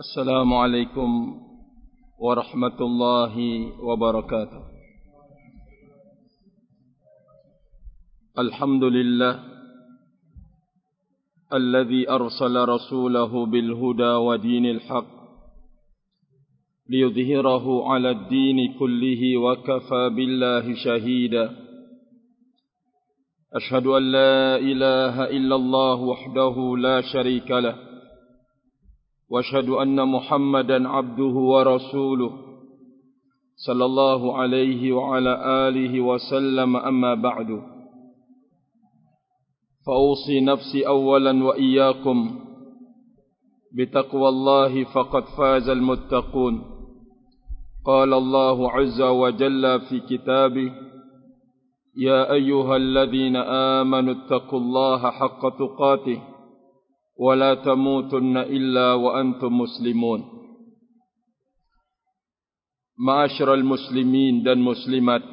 السلام عليكم ورحمة الله وبركاته. الحمد لله الذي أرسل رسوله بالهدى ودين الحق ليظهره على الدين كله وكفى بالله شهيدا. أشهد أن لا إله إلا الله وحده لا شريك له. واشهد أن محمدا عبده ورسوله صلى الله عليه وعلى آله وسلم. أما بعد فأوصي نفسي اولا وإياكم بتقوى الله فقد فاز المتقون. قال الله عز وجل في كتابه يا أيها الذين آمنوا اتقوا الله حق تقاته ولا تموتن إلا وأنتم مسلمون Ma'asyiral muslimin dan muslimat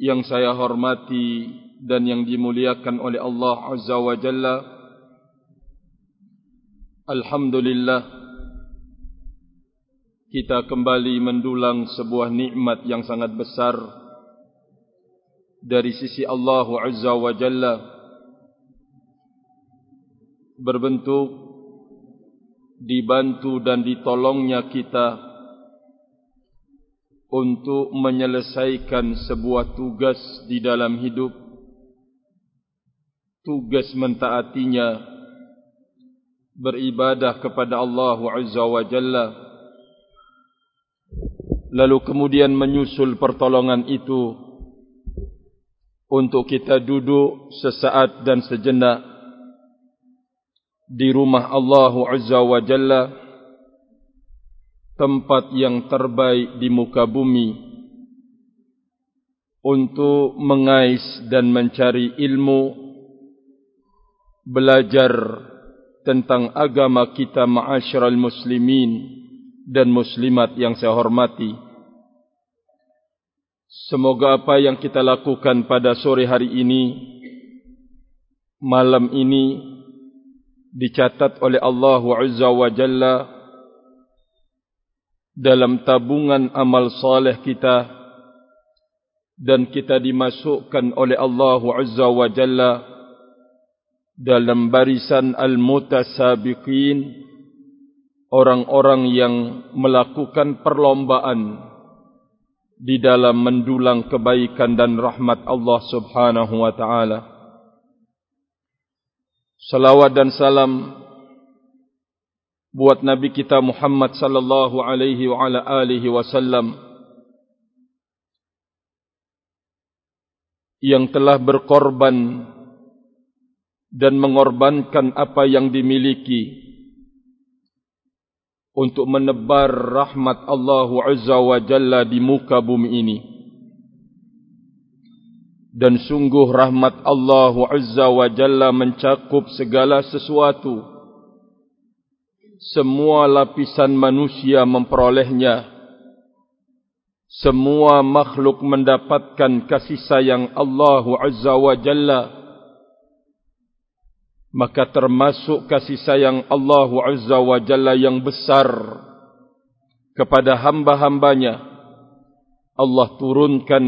yang saya hormati dan yang dimuliakan oleh Allah Azza wa Jalla Alhamdulillah kita kembali mendulang sebuah nikmat yang sangat besar dari sisi Allah Azza wa Jalla berbentuk dibantu dan ditolongnya kita untuk menyelesaikan sebuah tugas di dalam hidup. Tugas mentaatinya beribadah kepada Allah Azza wa Jalla. Lalu kemudian menyusul pertolongan itu untuk kita duduk sesaat dan sejenak di rumah Allah Azza wa Jalla tempat yang terbaik di muka bumi untuk mengais dan mencari ilmu belajar tentang agama kita ma'asyiral muslimin dan muslimat yang saya hormati. Semoga apa yang kita lakukan pada sore hari ini malam ini dicatat oleh Allah Azza wa Jalla dalam tabungan amal saleh kita dan kita dimasukkan oleh Allah Azza wa Jalla dalam barisan al-mutasabiqin orang-orang yang melakukan perlombaan di dalam mendulang kebaikan dan rahmat Allah Subhanahu wa taala. Salawat dan salam buat Nabi kita Muhammad sallallahu alaihi wa ala alihi wasallam yang telah berkorban dan mengorbankan apa yang dimiliki untuk menebar rahmat Allah Azza wa Jalla di muka bumi ini dan sungguh rahmat Allah Azza wa Jalla mencakup segala sesuatu. Semua lapisan manusia memperolehnya. Semua makhluk mendapatkan kasih sayang Allah Azza wa Jalla. Maka termasuk kasih sayang Allah Azza wa Jalla yang besar kepada hamba-hambanya Allah turunkan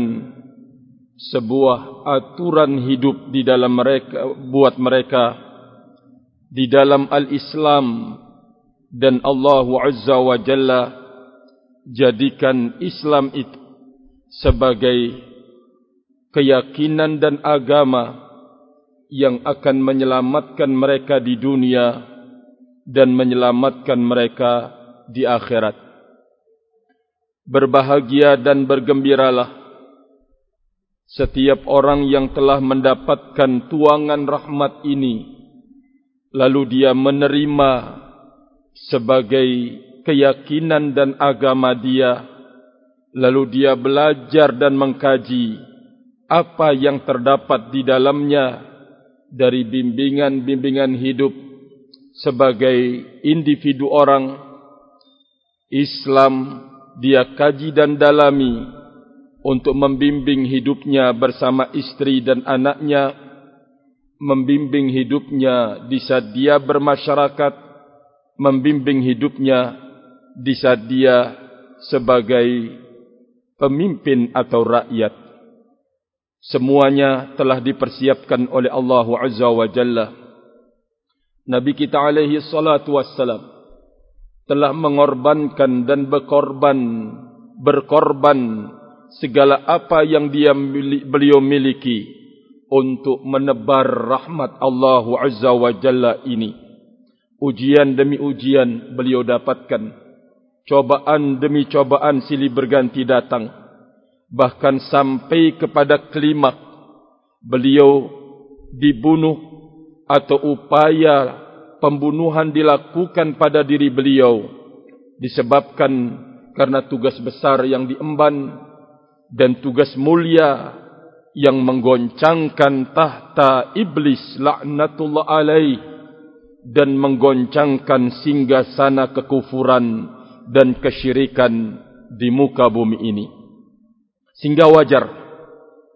sebuah aturan hidup di dalam mereka buat mereka di dalam al-Islam. Dan Allah Azza wa Jalla jadikan Islam itu sebagai keyakinan dan agama yang akan menyelamatkan mereka di dunia dan menyelamatkan mereka di akhirat. Berbahagia dan bergembiralah setiap orang yang telah mendapatkan tuangan rahmat ini lalu dia menerima sebagai keyakinan dan agama dia lalu dia belajar dan mengkaji apa yang terdapat di dalamnya dari bimbingan-bimbingan hidup sebagai individu orang Islam dia kaji dan dalami untuk membimbing hidupnya bersama istri dan anaknya, membimbing hidupnya di saat dia bermasyarakat, membimbing hidupnya di saat dia sebagai pemimpin atau rakyat. Semuanya telah dipersiapkan oleh Allah Azza wa Jalla. Nabi kita alaihi salatu wassalam telah mengorbankan dan berkorban berkorban segala apa yang dia beliau miliki untuk menebar rahmat Allah Azza wa Jalla ini. Ujian demi ujian beliau dapatkan cobaan demi cobaan silih berganti datang bahkan sampai kepada klimak beliau dibunuh atau upaya pembunuhan dilakukan pada diri beliau disebabkan karena tugas besar yang diemban dan tugas mulia yang menggoncangkan tahta iblis laknatullah alaih dan menggoncangkan singgah sana kekufuran dan kesyirikan di muka bumi ini. Sehingga wajar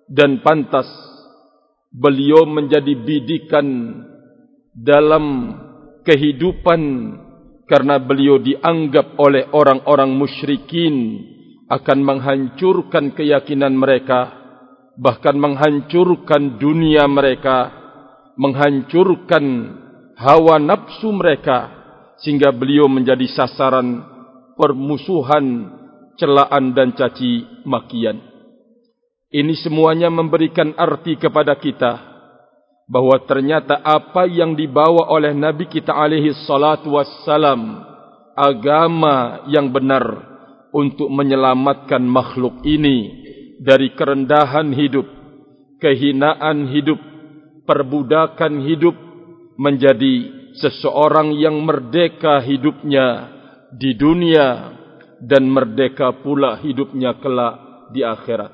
dan pantas beliau menjadi bidikan dalam kehidupan karena beliau dianggap oleh orang-orang musyrikin akan menghancurkan keyakinan mereka bahkan menghancurkan dunia mereka menghancurkan hawa nafsu mereka sehingga beliau menjadi sasaran permusuhan, celaan dan caci makian. Ini semuanya memberikan arti kepada kita bahwa ternyata apa yang dibawa oleh Nabi kita alaihi salatu wassalam agama yang benar untuk menyelamatkan makhluk ini dari kerendahan hidup, kehinaan hidup, perbudakan hidup menjadi seseorang yang merdeka hidupnya di dunia dan merdeka pula hidupnya kelak di akhirat.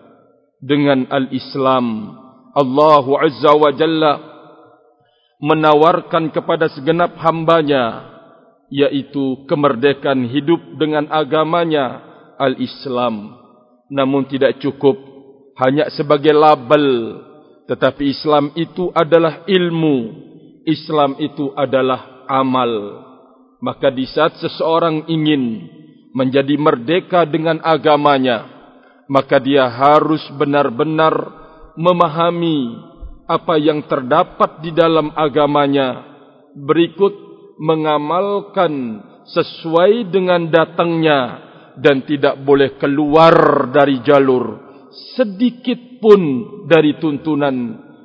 Dengan al-Islam Allah Azza wa Jalla menawarkan kepada segenap hambanya yaitu kemerdekaan hidup dengan agamanya al-Islam. Namun tidak cukup hanya sebagai label. Tetapi Islam itu adalah ilmu. Islam itu adalah amal. Maka di saat seseorang ingin menjadi merdeka dengan agamanya, maka dia harus benar-benar memahami apa yang terdapat di dalam agamanya, berikut mengamalkan sesuai dengan datangnya dan tidak boleh keluar dari jalur sedikit pun dari tuntunan,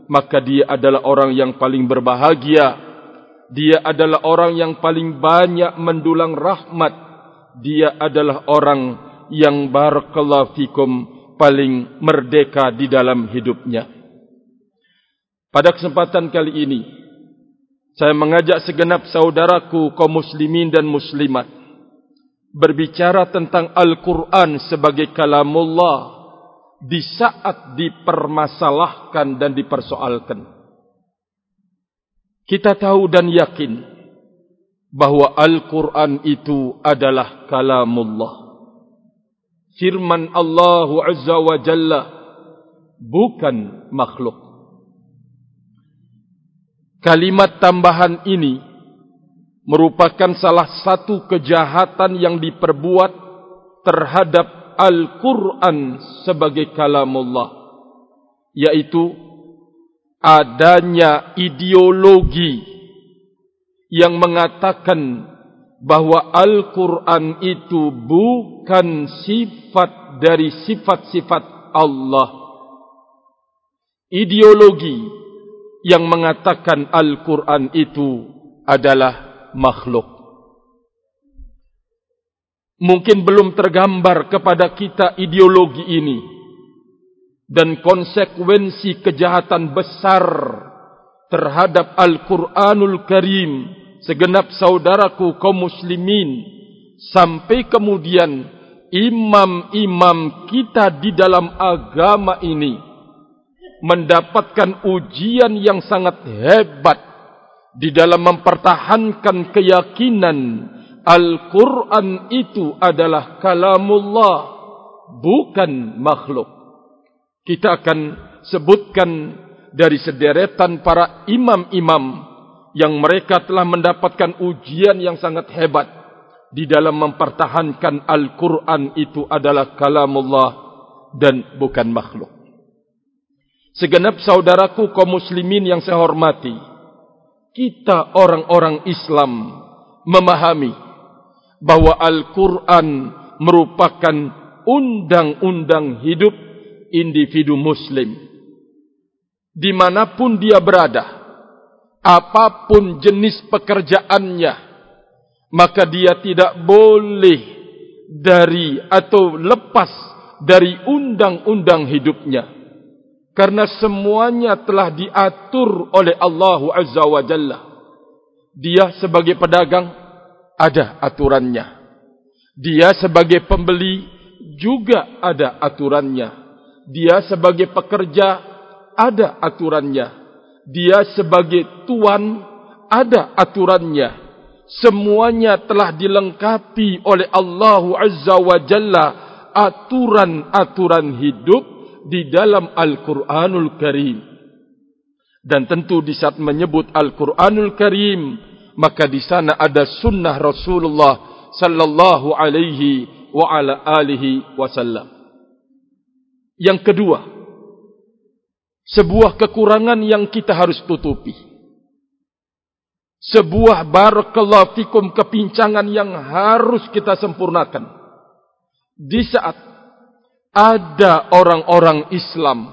maka dia adalah orang yang paling berbahagia dia adalah orang yang paling banyak mendulang rahmat. Dia adalah orang yang barakallahu fikum paling merdeka di dalam hidupnya. Pada kesempatan kali ini, saya mengajak segenap saudaraku kaum muslimin dan muslimat berbicara tentang Al-Quran sebagai kalamullah di saat dipermasalahkan dan dipersoalkan. Kita tahu dan yakin bahawa Al-Quran itu adalah kalamullah. Firman Allah Azza wa Jalla bukan makhluk. Kalimat tambahan ini merupakan salah satu kejahatan yang diperbuat terhadap Al-Quran sebagai kalamullah. Yaitu adanya ideologi yang mengatakan bahwa Al-Quran itu bukan sifat dari sifat-sifat Allah. Ideologi yang mengatakan Al-Quran itu adalah makhluk. Mungkin belum tergambar kepada kita ideologi ini dan konsekuensi kejahatan besar terhadap Al-Quranul Karim segenap saudaraku kaum muslimin sampai kemudian imam-imam kita di dalam agama ini mendapatkan ujian yang sangat hebat di dalam mempertahankan keyakinan Al-Quran itu adalah kalamullah bukan makhluk kita akan sebutkan dari sederetan para imam-imam yang mereka telah mendapatkan ujian yang sangat hebat di dalam mempertahankan Al-Quran itu adalah kalamullah dan bukan makhluk. Segenap saudaraku kaum muslimin yang saya hormati, kita orang-orang Islam memahami bahwa Al-Quran merupakan undang-undang hidup individu muslim. Dimanapun dia berada, apapun jenis pekerjaannya, maka dia tidak boleh dari atau lepas dari undang-undang hidupnya. Karena semuanya telah diatur oleh Allah Azza wa Jalla. Dia sebagai pedagang ada aturannya. Dia sebagai pembeli juga ada aturannya. Dia sebagai pekerja ada aturannya dia sebagai tuan ada aturannya semuanya telah dilengkapi oleh Allah Azza wa Jalla aturan-aturan hidup di dalam Al-Qur'anul Karim dan tentu di saat menyebut Al-Qur'anul Karim maka di sana ada sunnah Rasulullah sallallahu alaihi wa ala alihi wasallam yang kedua sebuah kekurangan yang kita harus tutupi. Sebuah barakallahu fikum kepincangan yang harus kita sempurnakan. Di saat ada orang-orang Islam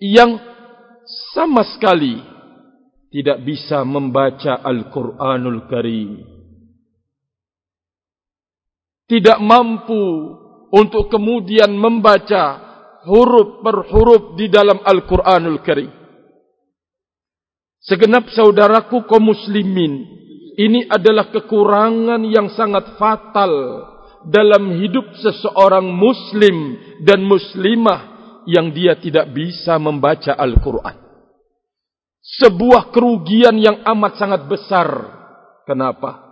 yang sama sekali tidak bisa membaca Al-Quranul Karim. Tidak mampu untuk kemudian membaca huruf per huruf di dalam Al-Quranul Karim. Segenap saudaraku kaum muslimin, ini adalah kekurangan yang sangat fatal dalam hidup seseorang muslim dan muslimah yang dia tidak bisa membaca Al-Quran. Sebuah kerugian yang amat sangat besar. Kenapa?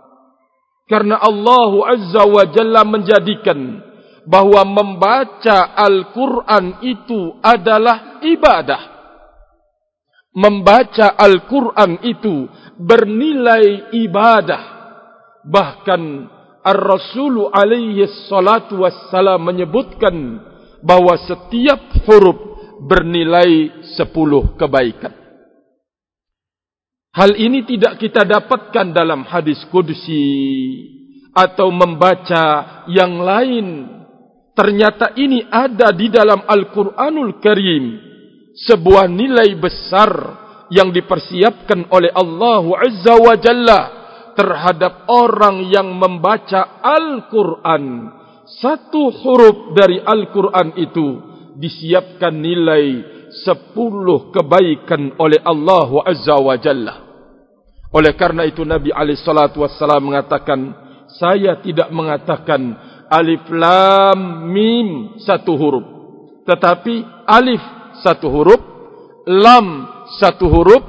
Karena Allah Azza wa Jalla menjadikan bahwa membaca Al-Quran itu adalah ibadah. Membaca Al-Quran itu bernilai ibadah. Bahkan Ar-Rasulu alaihi salatu wassalam menyebutkan bahwa setiap huruf bernilai sepuluh kebaikan. Hal ini tidak kita dapatkan dalam hadis kudusi atau membaca yang lain ternyata ini ada di dalam Al-Quranul Karim sebuah nilai besar yang dipersiapkan oleh Allah Azza wa Jalla terhadap orang yang membaca Al-Quran. Satu huruf dari Al-Quran itu disiapkan nilai sepuluh kebaikan oleh Allah Azza wa Jalla. Oleh karena itu Nabi SAW mengatakan saya tidak mengatakan alif lam mim satu huruf tetapi alif satu huruf lam satu huruf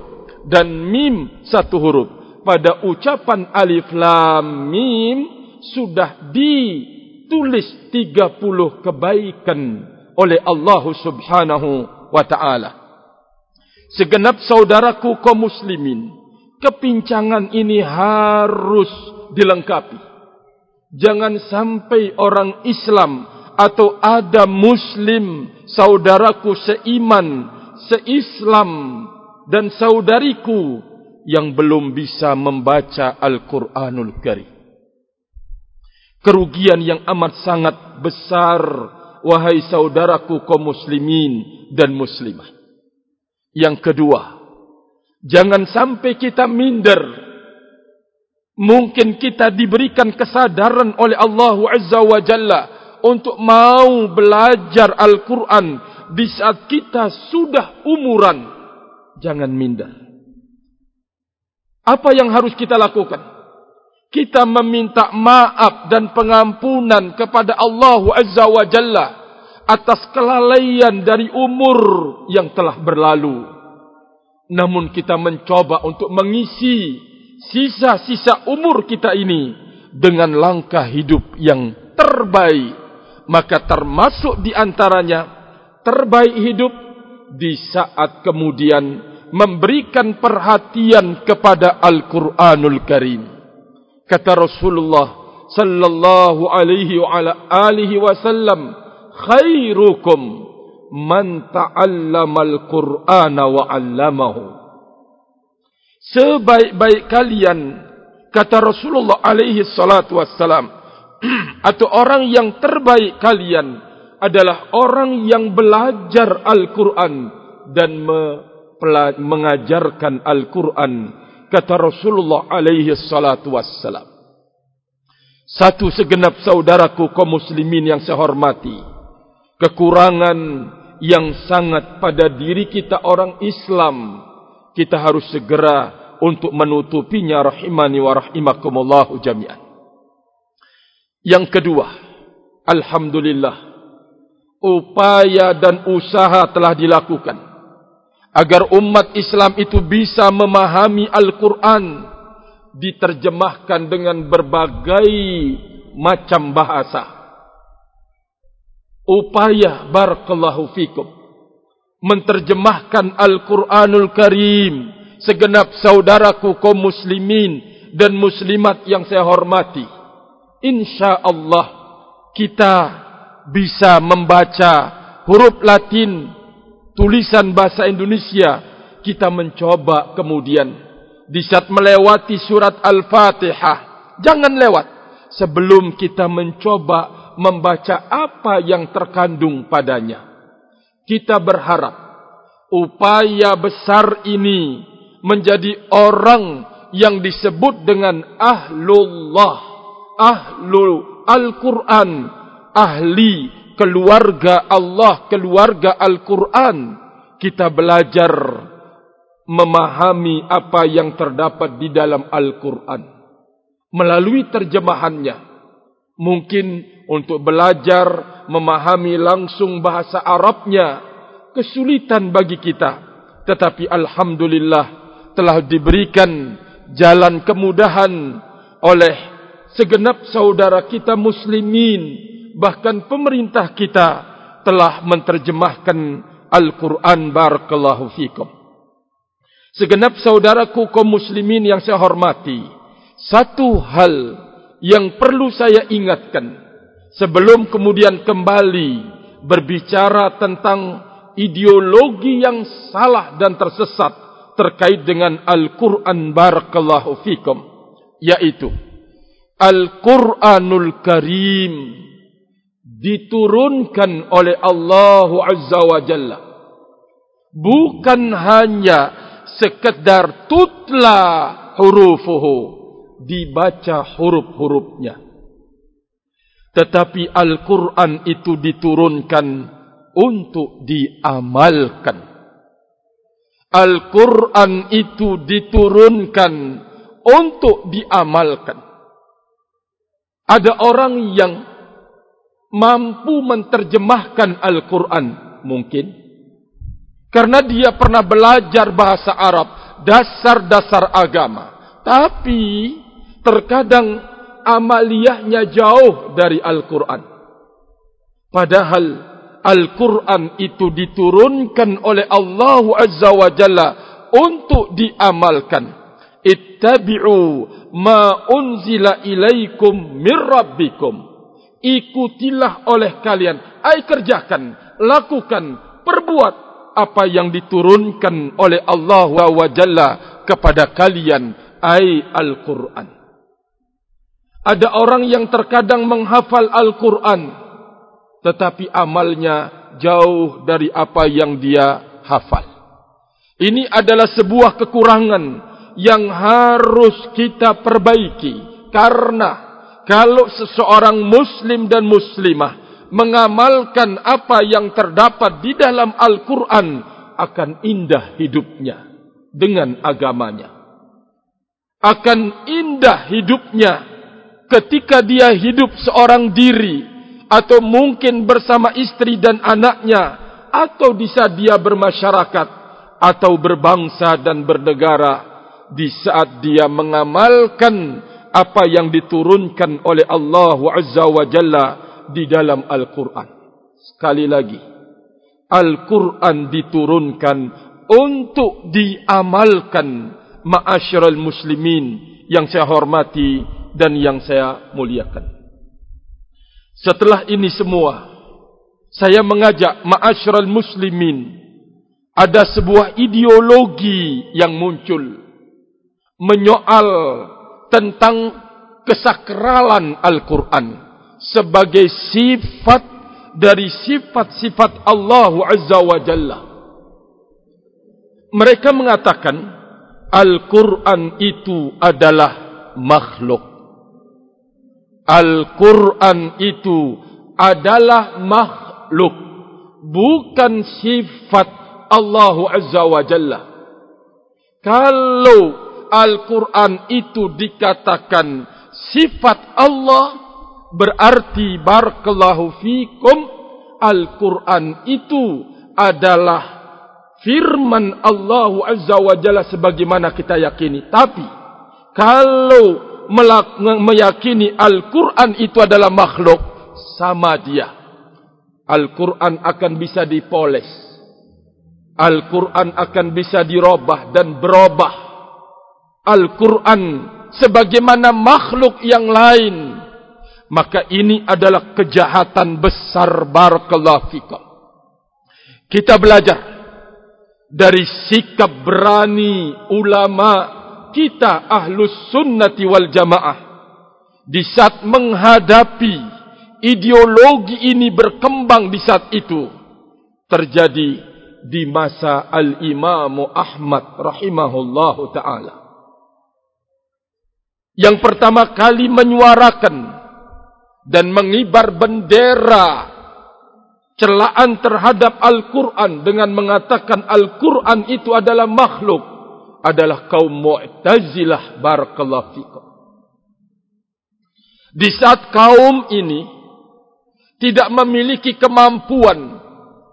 dan mim satu huruf pada ucapan alif lam mim sudah ditulis 30 kebaikan oleh Allah Subhanahu wa taala. Segenap saudaraku kaum muslimin kepincangan ini harus dilengkapi. Jangan sampai orang Islam atau ada Muslim saudaraku seiman, seislam dan saudariku yang belum bisa membaca Al-Quranul Karim. Kerugian yang amat sangat besar, wahai saudaraku kaum muslimin dan muslimah. Yang kedua, jangan sampai kita minder Mungkin kita diberikan kesadaran oleh Allah Azza wa Jalla untuk mau belajar Al-Quran di saat kita sudah umuran. Jangan minder. Apa yang harus kita lakukan? Kita meminta maaf dan pengampunan kepada Allah Azza wa Jalla atas kelalaian dari umur yang telah berlalu. Namun kita mencoba untuk mengisi sisa-sisa umur kita ini dengan langkah hidup yang terbaik maka termasuk di antaranya terbaik hidup di saat kemudian memberikan perhatian kepada Al-Quranul Karim. Kata Rasulullah sallallahu alaihi wa ala alihi wasallam, khairukum man ta'allama al-Qur'ana wa 'allamahu. Sebaik-baik kalian kata Rasulullah alaihi salatu wassalam atau orang yang terbaik kalian adalah orang yang belajar Al-Quran dan mengajarkan Al-Quran kata Rasulullah alaihi salatu wassalam. Satu segenap saudaraku kaum muslimin yang saya hormati kekurangan yang sangat pada diri kita orang Islam kita harus segera untuk menutupinya rahimani wa rahimakumullah jami'an. Yang kedua alhamdulillah upaya dan usaha telah dilakukan agar umat Islam itu bisa memahami Al-Quran diterjemahkan dengan berbagai macam bahasa. Upaya barakallahu fikum menterjemahkan Al-Quranul Karim segenap saudaraku kaum muslimin dan muslimat yang saya hormati. Insya Allah kita bisa membaca huruf Latin tulisan bahasa Indonesia kita mencoba kemudian. Di saat melewati surat Al-Fatihah jangan lewat. Sebelum kita mencoba membaca apa yang terkandung padanya. Kita berharap upaya besar ini menjadi orang yang disebut dengan ahlullah ahlul Al-Quran ahli keluarga Allah, keluarga Al-Quran, kita belajar memahami apa yang terdapat di dalam Al-Quran. Melalui terjemahannya, mungkin untuk belajar memahami langsung bahasa Arabnya, kesulitan bagi kita. Tetapi Alhamdulillah telah diberikan jalan kemudahan oleh segenap saudara kita muslimin bahkan pemerintah kita telah menterjemahkan Al-Quran Barakallahu Fikum. Segenap saudaraku kaum muslimin yang saya hormati, satu hal yang perlu saya ingatkan sebelum kemudian kembali berbicara tentang ideologi yang salah dan tersesat terkait dengan Al-Quran Barakallahu Fikum, yaitu Al-Quranul Karim diturunkan oleh Allah Azza wa Jalla. Bukan hanya sekedar tutla hurufuhu dibaca huruf-hurufnya. Tetapi Al-Quran itu diturunkan untuk diamalkan. Al-Quran itu diturunkan untuk diamalkan. Ada orang yang mampu menterjemahkan Al-Quran. Mungkin. Karena dia pernah belajar bahasa Arab dasar-dasar agama. Tapi terkadang amaliyahnya jauh dari Al-Quran. Padahal Al-Quran itu diturunkan oleh Allah Azza wa Jalla untuk diamalkan. Ittabi'u ma unzila ilaikum mir rabbikum ikutilah oleh kalian. Ai kerjakan, lakukan, perbuat apa yang diturunkan oleh Allah wa Jalla kepada kalian. Ai Al-Quran. Ada orang yang terkadang menghafal Al-Quran. Tetapi amalnya jauh dari apa yang dia hafal. Ini adalah sebuah kekurangan yang harus kita perbaiki. Karena kalau seseorang muslim dan muslimah mengamalkan apa yang terdapat di dalam Al-Quran akan indah hidupnya dengan agamanya. Akan indah hidupnya ketika dia hidup seorang diri atau mungkin bersama istri dan anaknya atau bisa dia bermasyarakat atau berbangsa dan bernegara di saat dia mengamalkan apa yang diturunkan oleh Allah Azza wa Jalla di dalam Al-Quran. Sekali lagi, Al-Quran diturunkan untuk diamalkan ma'asyiral muslimin yang saya hormati dan yang saya muliakan. Setelah ini semua, saya mengajak ma'asyiral muslimin ada sebuah ideologi yang muncul menyoal tentang kesakralan Al-Quran sebagai sifat dari sifat-sifat Allah Azza wa Jalla. Mereka mengatakan Al-Quran itu adalah makhluk. Al-Quran itu adalah makhluk. Bukan sifat Allah Azza wa Jalla. Kalau Al-Quran itu dikatakan sifat Allah, berarti barakallahu fikum Al-Quran itu adalah firman Allah Azza wa Jalla sebagaimana kita yakini. Tapi kalau meyakini Al-Quran itu adalah makhluk sama dia. Al-Quran akan bisa dipoles. Al-Quran akan bisa dirubah dan berubah. Al-Quran sebagaimana makhluk yang lain maka ini adalah kejahatan besar barakallahu fikum. Kita belajar dari sikap berani ulama kita ahlus sunnati wal jamaah di saat menghadapi ideologi ini berkembang di saat itu terjadi di masa al-Imam Ahmad rahimahullahu taala. Yang pertama kali menyuarakan dan mengibar bendera celaan terhadap Al-Quran dengan mengatakan Al-Quran itu adalah makhluk adalah kaum Mu'tazilah barakallahu fikum. Di saat kaum ini tidak memiliki kemampuan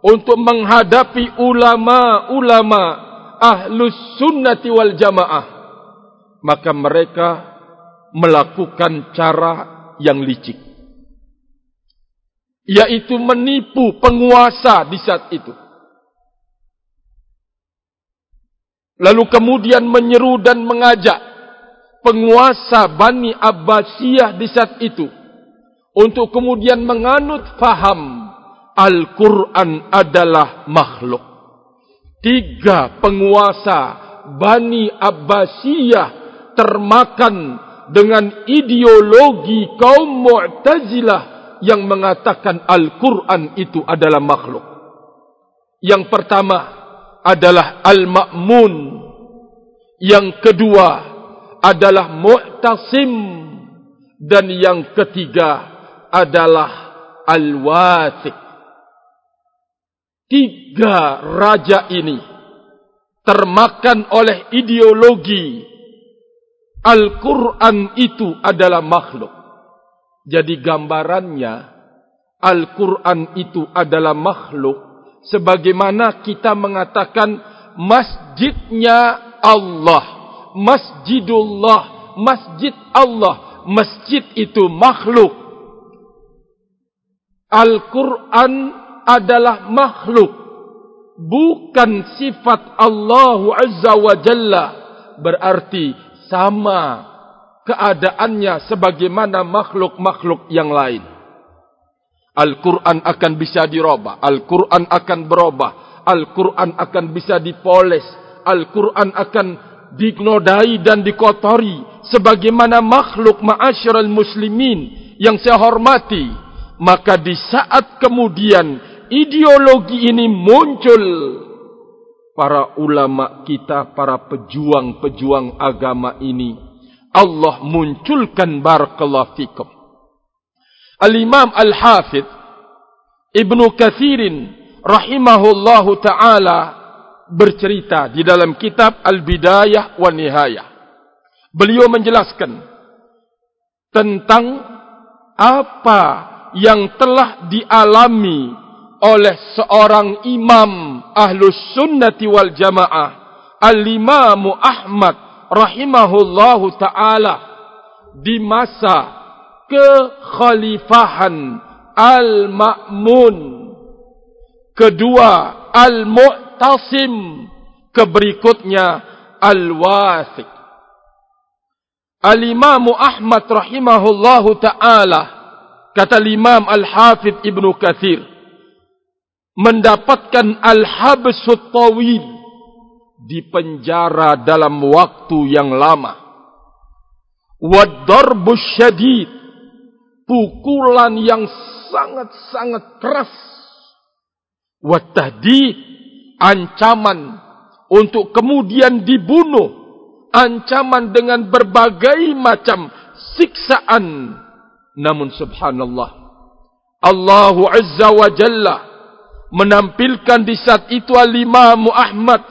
untuk menghadapi ulama-ulama ahlus sunnati wal jamaah maka mereka melakukan cara yang licik yaitu menipu penguasa di saat itu. Lalu kemudian menyeru dan mengajak penguasa Bani Abbasiyah di saat itu untuk kemudian menganut faham Al-Quran adalah makhluk. Tiga penguasa Bani Abbasiyah termakan dengan ideologi kaum Mu'tazilah yang mengatakan Al-Quran itu adalah makhluk. Yang pertama adalah Al-Ma'mun. Yang kedua adalah Mu'tasim. Dan yang ketiga adalah Al-Wathiq. Tiga raja ini termakan oleh ideologi Al-Quran itu adalah makhluk. Jadi gambarannya Al-Quran itu adalah makhluk sebagaimana kita mengatakan masjidnya Allah, masjidullah, masjid Allah, masjid itu makhluk. Al-Quran adalah makhluk bukan sifat Allah Azza wa Jalla berarti sama keadaannya sebagaimana makhluk-makhluk yang lain. Al-Quran akan bisa dirubah. Al-Quran akan berubah. Al-Quran akan bisa dipoles. Al-Quran akan dignodai dan dikotori. Sebagaimana makhluk ma'asyiral muslimin yang saya hormati. Maka di saat kemudian ideologi ini muncul. Para ulama kita, para pejuang-pejuang agama ini Allah munculkan barakallahu fikum. Al-Imam Al-Hafidh Ibnu Kathirin rahimahullahu taala bercerita di dalam kitab Al-Bidayah wa Nihayah. Beliau menjelaskan tentang apa yang telah dialami oleh seorang imam ahlus sunnati wal jamaah al-imamu Ahmad rahimahullahu taala di masa kekhalifahan al-ma'mun kedua al-mu'tasim keberikutnya Al-Wathiq. Al-Imam Ahmad rahimahullahu taala kata Imam Al-Hafidh Ibnu Katsir mendapatkan al-habsut tawil di penjara dalam waktu yang lama. Wad-darbus syadid pukulan yang sangat-sangat keras. Wat-tahdid ancaman untuk kemudian dibunuh. Ancaman dengan berbagai macam siksaan. Namun subhanallah. Allahu Azza wa Jalla menampilkan di saat itu al-Imam Ahmad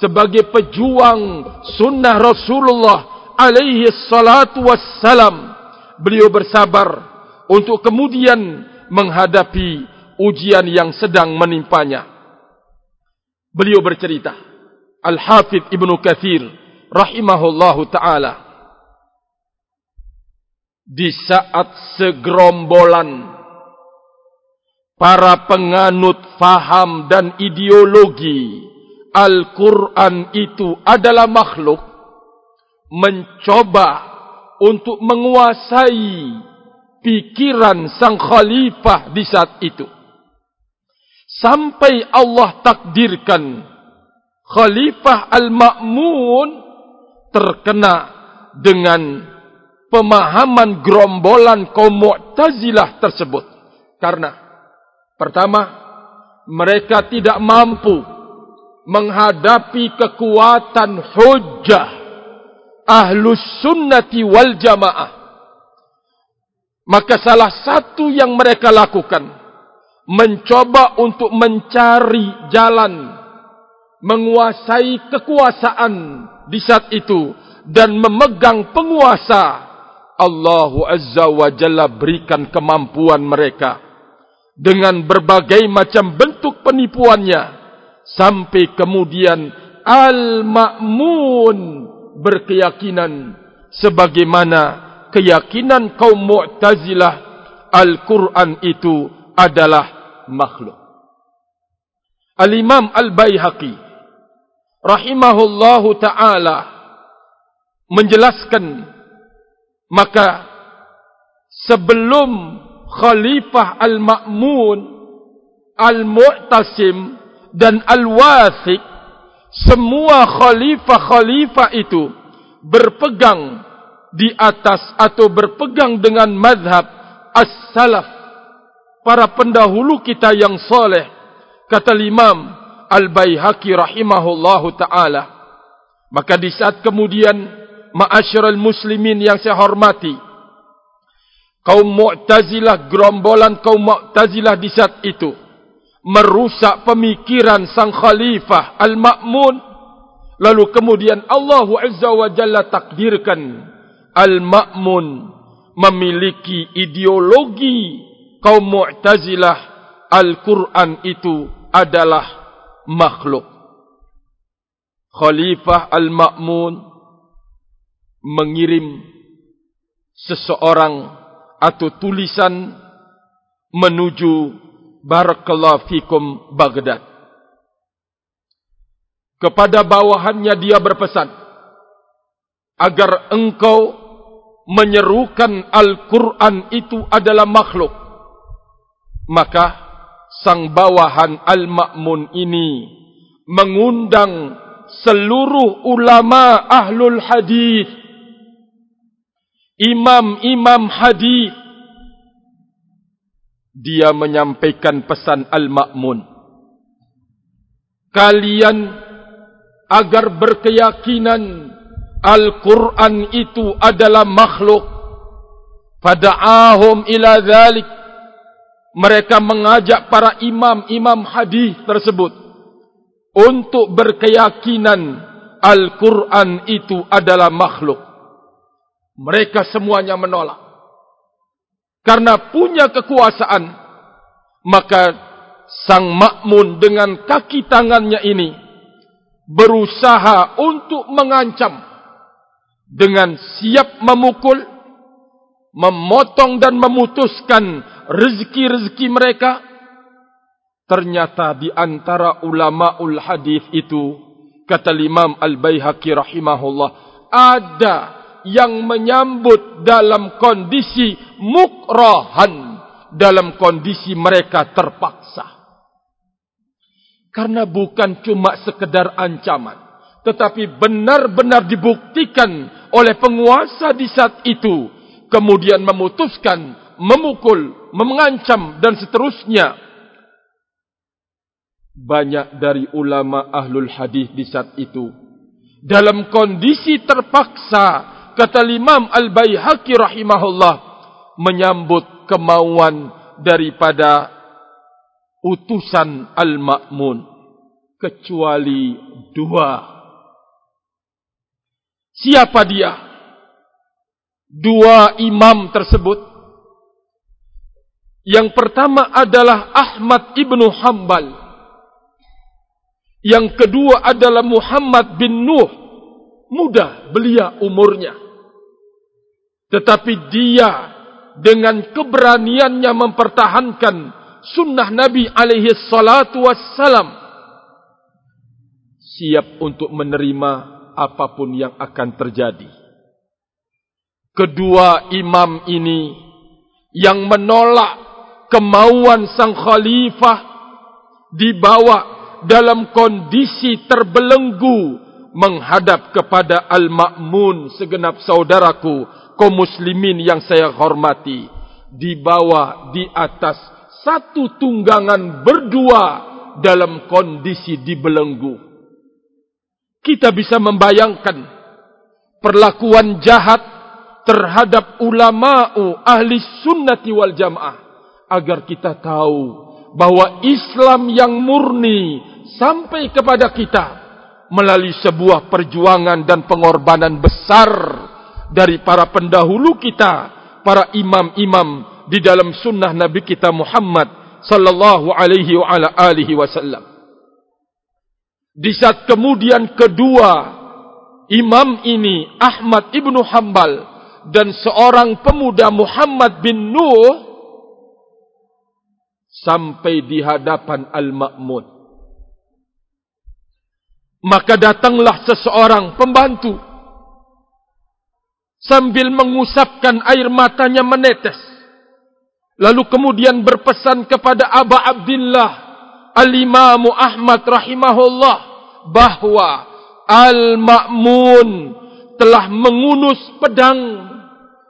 sebagai pejuang sunnah Rasulullah alaihi salatu wassalam. Beliau bersabar untuk kemudian menghadapi ujian yang sedang menimpanya. Beliau bercerita Al-Hafidh Ibnu Kathir rahimahullahu taala di saat segerombolan para penganut faham dan ideologi Al-Quran itu adalah makhluk mencoba untuk menguasai pikiran sang khalifah di saat itu. Sampai Allah takdirkan khalifah Al-Ma'mun terkena dengan pemahaman gerombolan kaum Mu'tazilah tersebut. Karena Pertama, mereka tidak mampu menghadapi kekuatan hujah ahlus sunnati wal jamaah. Maka salah satu yang mereka lakukan, mencoba untuk mencari jalan, menguasai kekuasaan di saat itu, dan memegang penguasa. Allah Azza wa Jalla berikan kemampuan mereka dengan berbagai macam bentuk penipuannya sampai kemudian al-ma'mun berkeyakinan sebagaimana keyakinan kaum mu'tazilah Al-Quran itu adalah makhluk. Al-Imam Al-Bayhaqi rahimahullahu ta'ala menjelaskan maka sebelum Khalifah Al-Ma'mun, Al-Mu'tasim dan Al-Wathiq, semua khalifah-khalifah itu berpegang di atas atau berpegang dengan madhab As-Salaf, para pendahulu kita yang soleh, kata Imam Al-Bayhaqi rahimahullahu ta'ala. Maka di saat kemudian, ma'asyiral muslimin yang saya hormati, kaum Mu'tazilah gerombolan kaum Mu'tazilah di saat itu. Merusak pemikiran sang khalifah Al-Ma'mun. Lalu kemudian Allah Azza wa Jalla takdirkan Al-Ma'mun memiliki ideologi kaum Mu'tazilah. Al-Quran itu adalah makhluk. Khalifah Al-Ma'mun mengirim seseorang atau tulisan menuju barakallahu fikum Baghdad. Kepada bawahannya dia berpesan agar engkau menyerukan Al-Quran itu adalah makhluk. Maka sang bawahan Al-Ma'mun ini mengundang seluruh ulama ahlul hadis imam-imam hadis dia menyampaikan pesan al-ma'mun. Kalian agar berkeyakinan Al-Quran itu adalah makhluk. Fada'ahum ila dhalik. Mereka mengajak para imam-imam hadis tersebut untuk berkeyakinan Al-Quran itu adalah makhluk mereka semuanya menolak. Karena punya kekuasaan, maka sang makmun dengan kaki tangannya ini berusaha untuk mengancam dengan siap memukul, memotong dan memutuskan rezeki-rezeki mereka. Ternyata di antara ulama ul hadis itu kata Imam Al-Baihaqi rahimahullah ada yang menyambut dalam kondisi mukrahan dalam kondisi mereka terpaksa. Karena bukan cuma sekedar ancaman tetapi benar-benar dibuktikan oleh penguasa di saat itu kemudian memutuskan memukul mengancam dan seterusnya. Banyak dari ulama ahlul hadis di saat itu dalam kondisi terpaksa kata Imam Al-Baihaqi rahimahullah menyambut kemauan daripada utusan Al-Ma'mun kecuali dua siapa dia dua imam tersebut yang pertama adalah Ahmad ibnu Hambal yang kedua adalah Muhammad bin Nuh. Muda belia umurnya. Tetapi dia dengan keberaniannya mempertahankan sunnah Nabi alaihi salatu wassalam. Siap untuk menerima apapun yang akan terjadi. Kedua imam ini yang menolak kemauan sang khalifah dibawa dalam kondisi terbelenggu menghadap kepada Al-Ma'mun segenap saudaraku kaum muslimin yang saya hormati dibawa di atas satu tunggangan berdua dalam kondisi dibelenggu kita bisa membayangkan perlakuan jahat terhadap ulama'u ahli sunnati wal jamaah agar kita tahu bahwa Islam yang murni sampai kepada kita melalui sebuah perjuangan dan pengorbanan besar dari para pendahulu kita, para imam-imam di dalam sunnah Nabi kita Muhammad sallallahu alaihi wa ala alihi wasallam. Di saat kemudian kedua imam ini Ahmad ibnu Hambal dan seorang pemuda Muhammad bin Nuh sampai di hadapan Al-Ma'mun. Maka datanglah seseorang pembantu sambil mengusapkan air matanya menetes. Lalu kemudian berpesan kepada Aba Abdullah Al-Imam Ahmad rahimahullah bahwa Al-Ma'mun telah mengunus pedang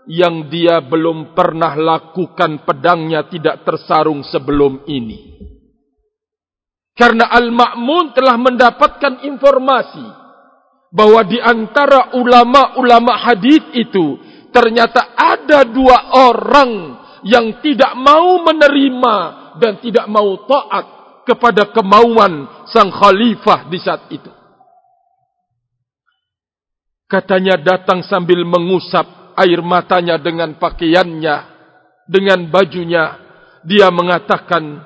yang dia belum pernah lakukan pedangnya tidak tersarung sebelum ini. Karena Al-Ma'mun telah mendapatkan informasi bahwa di antara ulama-ulama hadis itu ternyata ada dua orang yang tidak mau menerima dan tidak mau taat kepada kemauan sang khalifah di saat itu. Katanya datang sambil mengusap air matanya dengan pakaiannya, dengan bajunya. Dia mengatakan,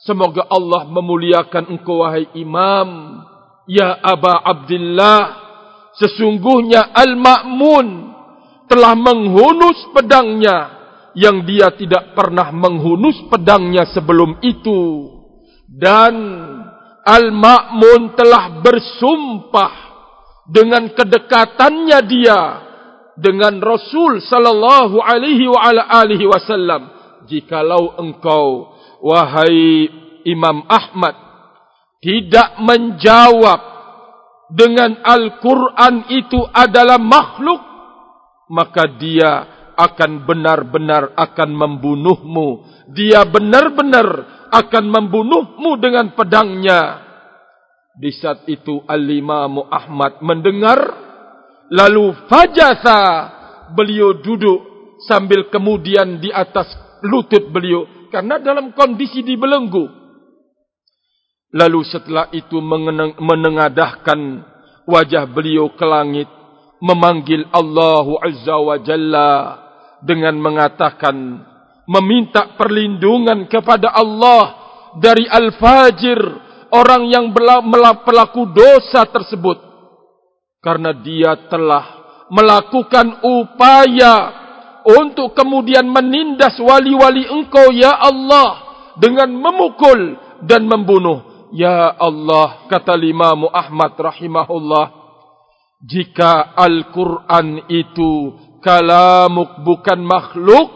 semoga Allah memuliakan engkau wahai imam. Ya Aba Abdullah, sesungguhnya Al-Ma'mun telah menghunus pedangnya yang dia tidak pernah menghunus pedangnya sebelum itu. Dan Al-Ma'mun telah bersumpah dengan kedekatannya dia dengan Rasul sallallahu alaihi wa ala alihi wasallam jikalau engkau wahai Imam Ahmad tidak menjawab dengan Al-Qur'an itu adalah makhluk maka dia akan benar-benar akan membunuhmu dia benar-benar akan membunuhmu dengan pedangnya di saat itu Al-Imam Ahmad mendengar Lalu fajasa beliau duduk sambil kemudian di atas lutut beliau karena dalam kondisi dibelenggu. Lalu setelah itu menengadahkan wajah beliau ke langit memanggil Allah Azza wa Jalla dengan mengatakan meminta perlindungan kepada Allah dari al-fajir orang yang pelaku dosa tersebut. Karena dia telah melakukan upaya untuk kemudian menindas wali-wali engkau ya Allah dengan memukul dan membunuh Ya Allah, kata Imam Ahmad rahimahullah, jika Al-Quran itu kalamuk bukan makhluk,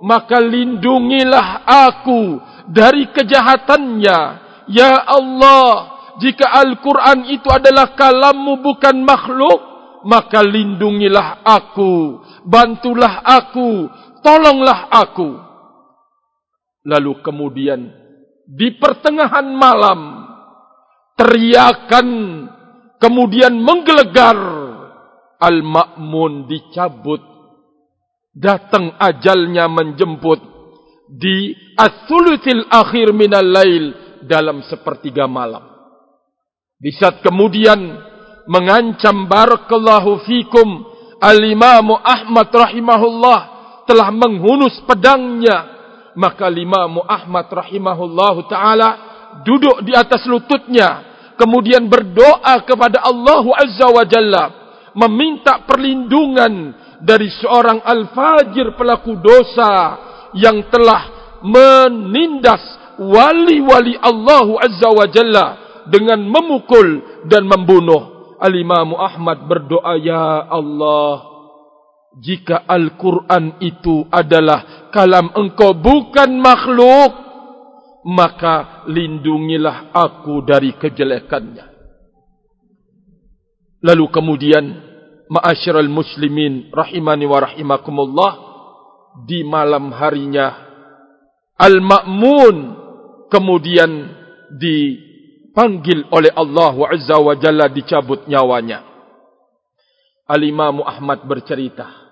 maka lindungilah aku dari kejahatannya. Ya Allah, jika Al-Quran itu adalah kalammu bukan makhluk, maka lindungilah aku, bantulah aku, tolonglah aku. Lalu kemudian, di pertengahan malam teriakan kemudian menggelegar al-ma'mun dicabut. Datang ajalnya menjemput di as-sulusil akhir minal lail dalam sepertiga malam. Di saat kemudian mengancam barakallahu fikum al-imam Ahmad rahimahullah telah menghunus pedangnya maka Imam Ahmad rahimahullahu taala duduk di atas lututnya. Kemudian berdoa kepada Allah Azza wa Jalla. Meminta perlindungan dari seorang al-fajir pelaku dosa yang telah menindas wali-wali Allah Azza wa Jalla dengan memukul dan membunuh. Al-Imam Ahmad berdoa ya Allah jika Al-Quran itu adalah kalam engkau bukan makhluk, maka lindungilah aku dari kejelekannya. Lalu kemudian, ma'asyiral muslimin rahimani wa rahimakumullah, di malam harinya, Al-Ma'mun kemudian dipanggil oleh Allah Azza wa Jalla dicabut nyawanya. Al-Imam Ahmad bercerita,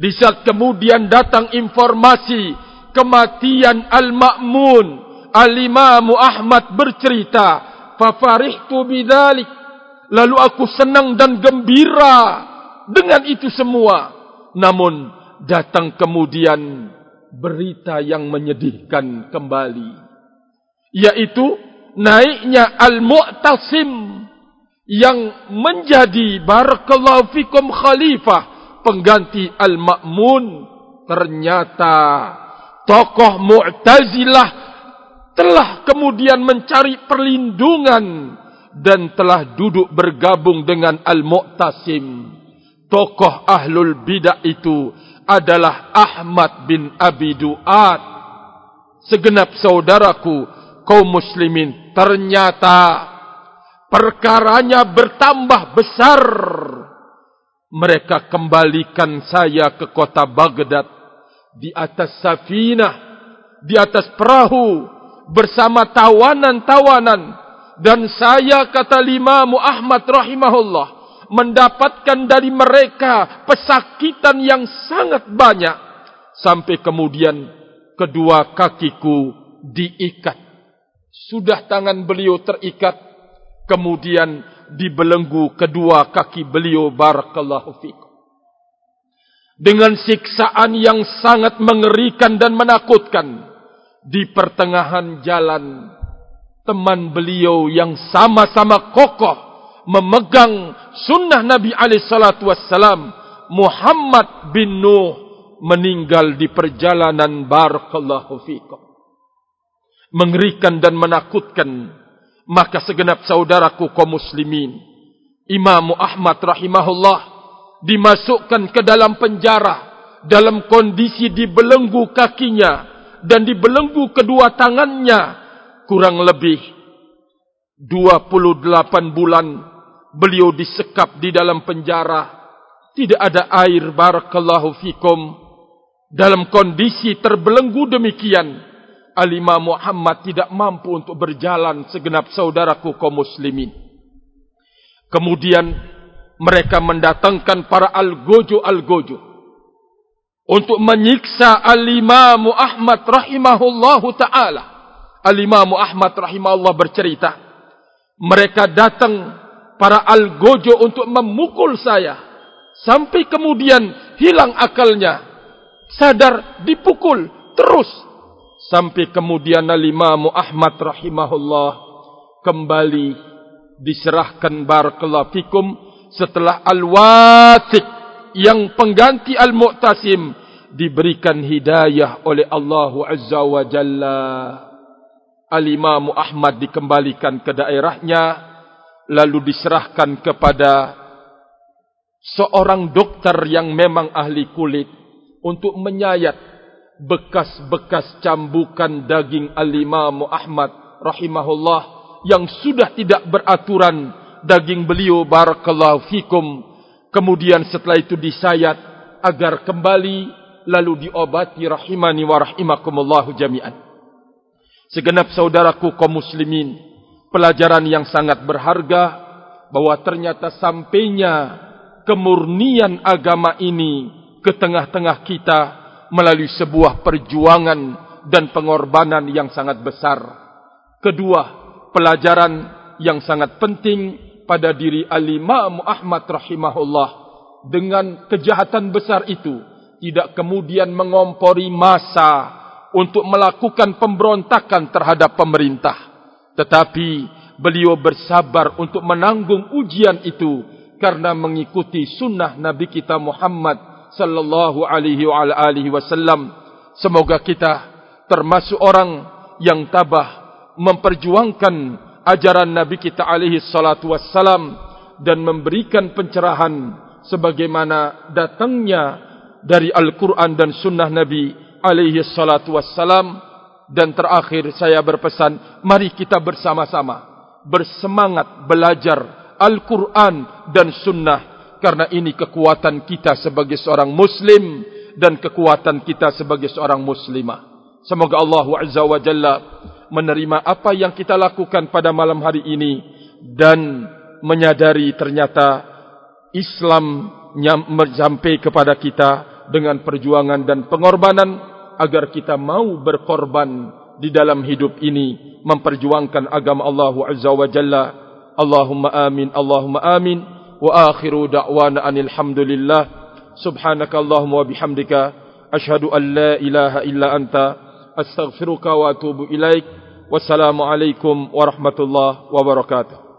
di saat kemudian datang informasi kematian Al-Ma'mun, Al-Imam Ahmad bercerita, "Fafarihtu bidzalik." Lalu aku senang dan gembira dengan itu semua. Namun datang kemudian berita yang menyedihkan kembali, yaitu naiknya Al-Mu'tasim yang menjadi barakallahu fikum khalifah pengganti Al-Ma'mun ternyata tokoh Mu'tazilah telah kemudian mencari perlindungan dan telah duduk bergabung dengan Al-Mu'tasim. Tokoh Ahlul Bidah itu adalah Ahmad bin Abi Du'ad. Segenap saudaraku kaum muslimin ternyata perkaranya bertambah besar mereka kembalikan saya ke kota Baghdad. Di atas safinah, di atas perahu bersama tawanan-tawanan. Dan saya kata Imam Ahmad rahimahullah mendapatkan dari mereka pesakitan yang sangat banyak. Sampai kemudian kedua kakiku diikat. Sudah tangan beliau terikat kemudian dibelenggu kedua kaki beliau barakallahu fikum. Dengan siksaan yang sangat mengerikan dan menakutkan di pertengahan jalan teman beliau yang sama-sama kokoh memegang sunnah Nabi alaihi salatu Muhammad bin Nuh meninggal di perjalanan barakallahu fikum. Mengerikan dan menakutkan maka segenap saudaraku kaum muslimin Imam Ahmad rahimahullah dimasukkan ke dalam penjara dalam kondisi dibelenggu kakinya dan dibelenggu kedua tangannya kurang lebih 28 bulan beliau disekap di dalam penjara. Tidak ada air barakallahu fikum dalam kondisi terbelenggu demikian Al-Imam Muhammad tidak mampu untuk berjalan segenap saudaraku kaum muslimin. Kemudian mereka mendatangkan para al-gojo-al-gojo untuk menyiksa Al-Imam Ahmad rahimahullahu taala. Al-Imam Ahmad rahimahullah bercerita, mereka datang para al-gojo untuk memukul saya sampai kemudian hilang akalnya. Sadar dipukul terus sampai kemudian al-Imam Ahmad rahimahullah kembali diserahkan barakallahu fikum setelah al-Wathiq yang pengganti al-Mu'tasim diberikan hidayah oleh Allah Azza wa Jalla. Al-Imam Ahmad dikembalikan ke daerahnya lalu diserahkan kepada seorang dokter yang memang ahli kulit untuk menyayat bekas-bekas cambukan daging Al-Imam Ahmad rahimahullah yang sudah tidak beraturan. Daging beliau barakallahu fikum. Kemudian setelah itu disayat agar kembali lalu diobati rahimani wa rahimakumullahu jami'an. Segenap saudaraku kaum muslimin, pelajaran yang sangat berharga bahwa ternyata sampainya kemurnian agama ini ke tengah-tengah kita melalui sebuah perjuangan dan pengorbanan yang sangat besar. Kedua, pelajaran yang sangat penting pada diri Al-Imam Ahmad rahimahullah dengan kejahatan besar itu tidak kemudian mengompori masa untuk melakukan pemberontakan terhadap pemerintah. Tetapi beliau bersabar untuk menanggung ujian itu karena mengikuti sunnah Nabi kita Muhammad sallallahu alaihi wa alihi wasallam. Semoga kita termasuk orang yang tabah memperjuangkan ajaran Nabi kita alaihi salatu wassalam dan memberikan pencerahan sebagaimana datangnya dari Al-Quran dan sunnah Nabi alaihi salatu wassalam dan terakhir saya berpesan mari kita bersama-sama bersemangat belajar Al-Quran dan Sunnah karena ini kekuatan kita sebagai seorang Muslim dan kekuatan kita sebagai seorang Muslimah. Semoga Allah Azza wa Jalla menerima apa yang kita lakukan pada malam hari ini dan menyadari ternyata Islam sampai kepada kita dengan perjuangan dan pengorbanan agar kita mau berkorban di dalam hidup ini memperjuangkan agama Allah Azza wa Jalla. Allahumma amin, Allahumma amin. Wa akhiru da'wana anil hamdulillah. Subhanaka Allahumma wa bihamdika. Ashhadu an la ilaha illa anta. Astaghfiruka wa atubu ilaik. Wassalamualaikum warahmatullahi wabarakatuh.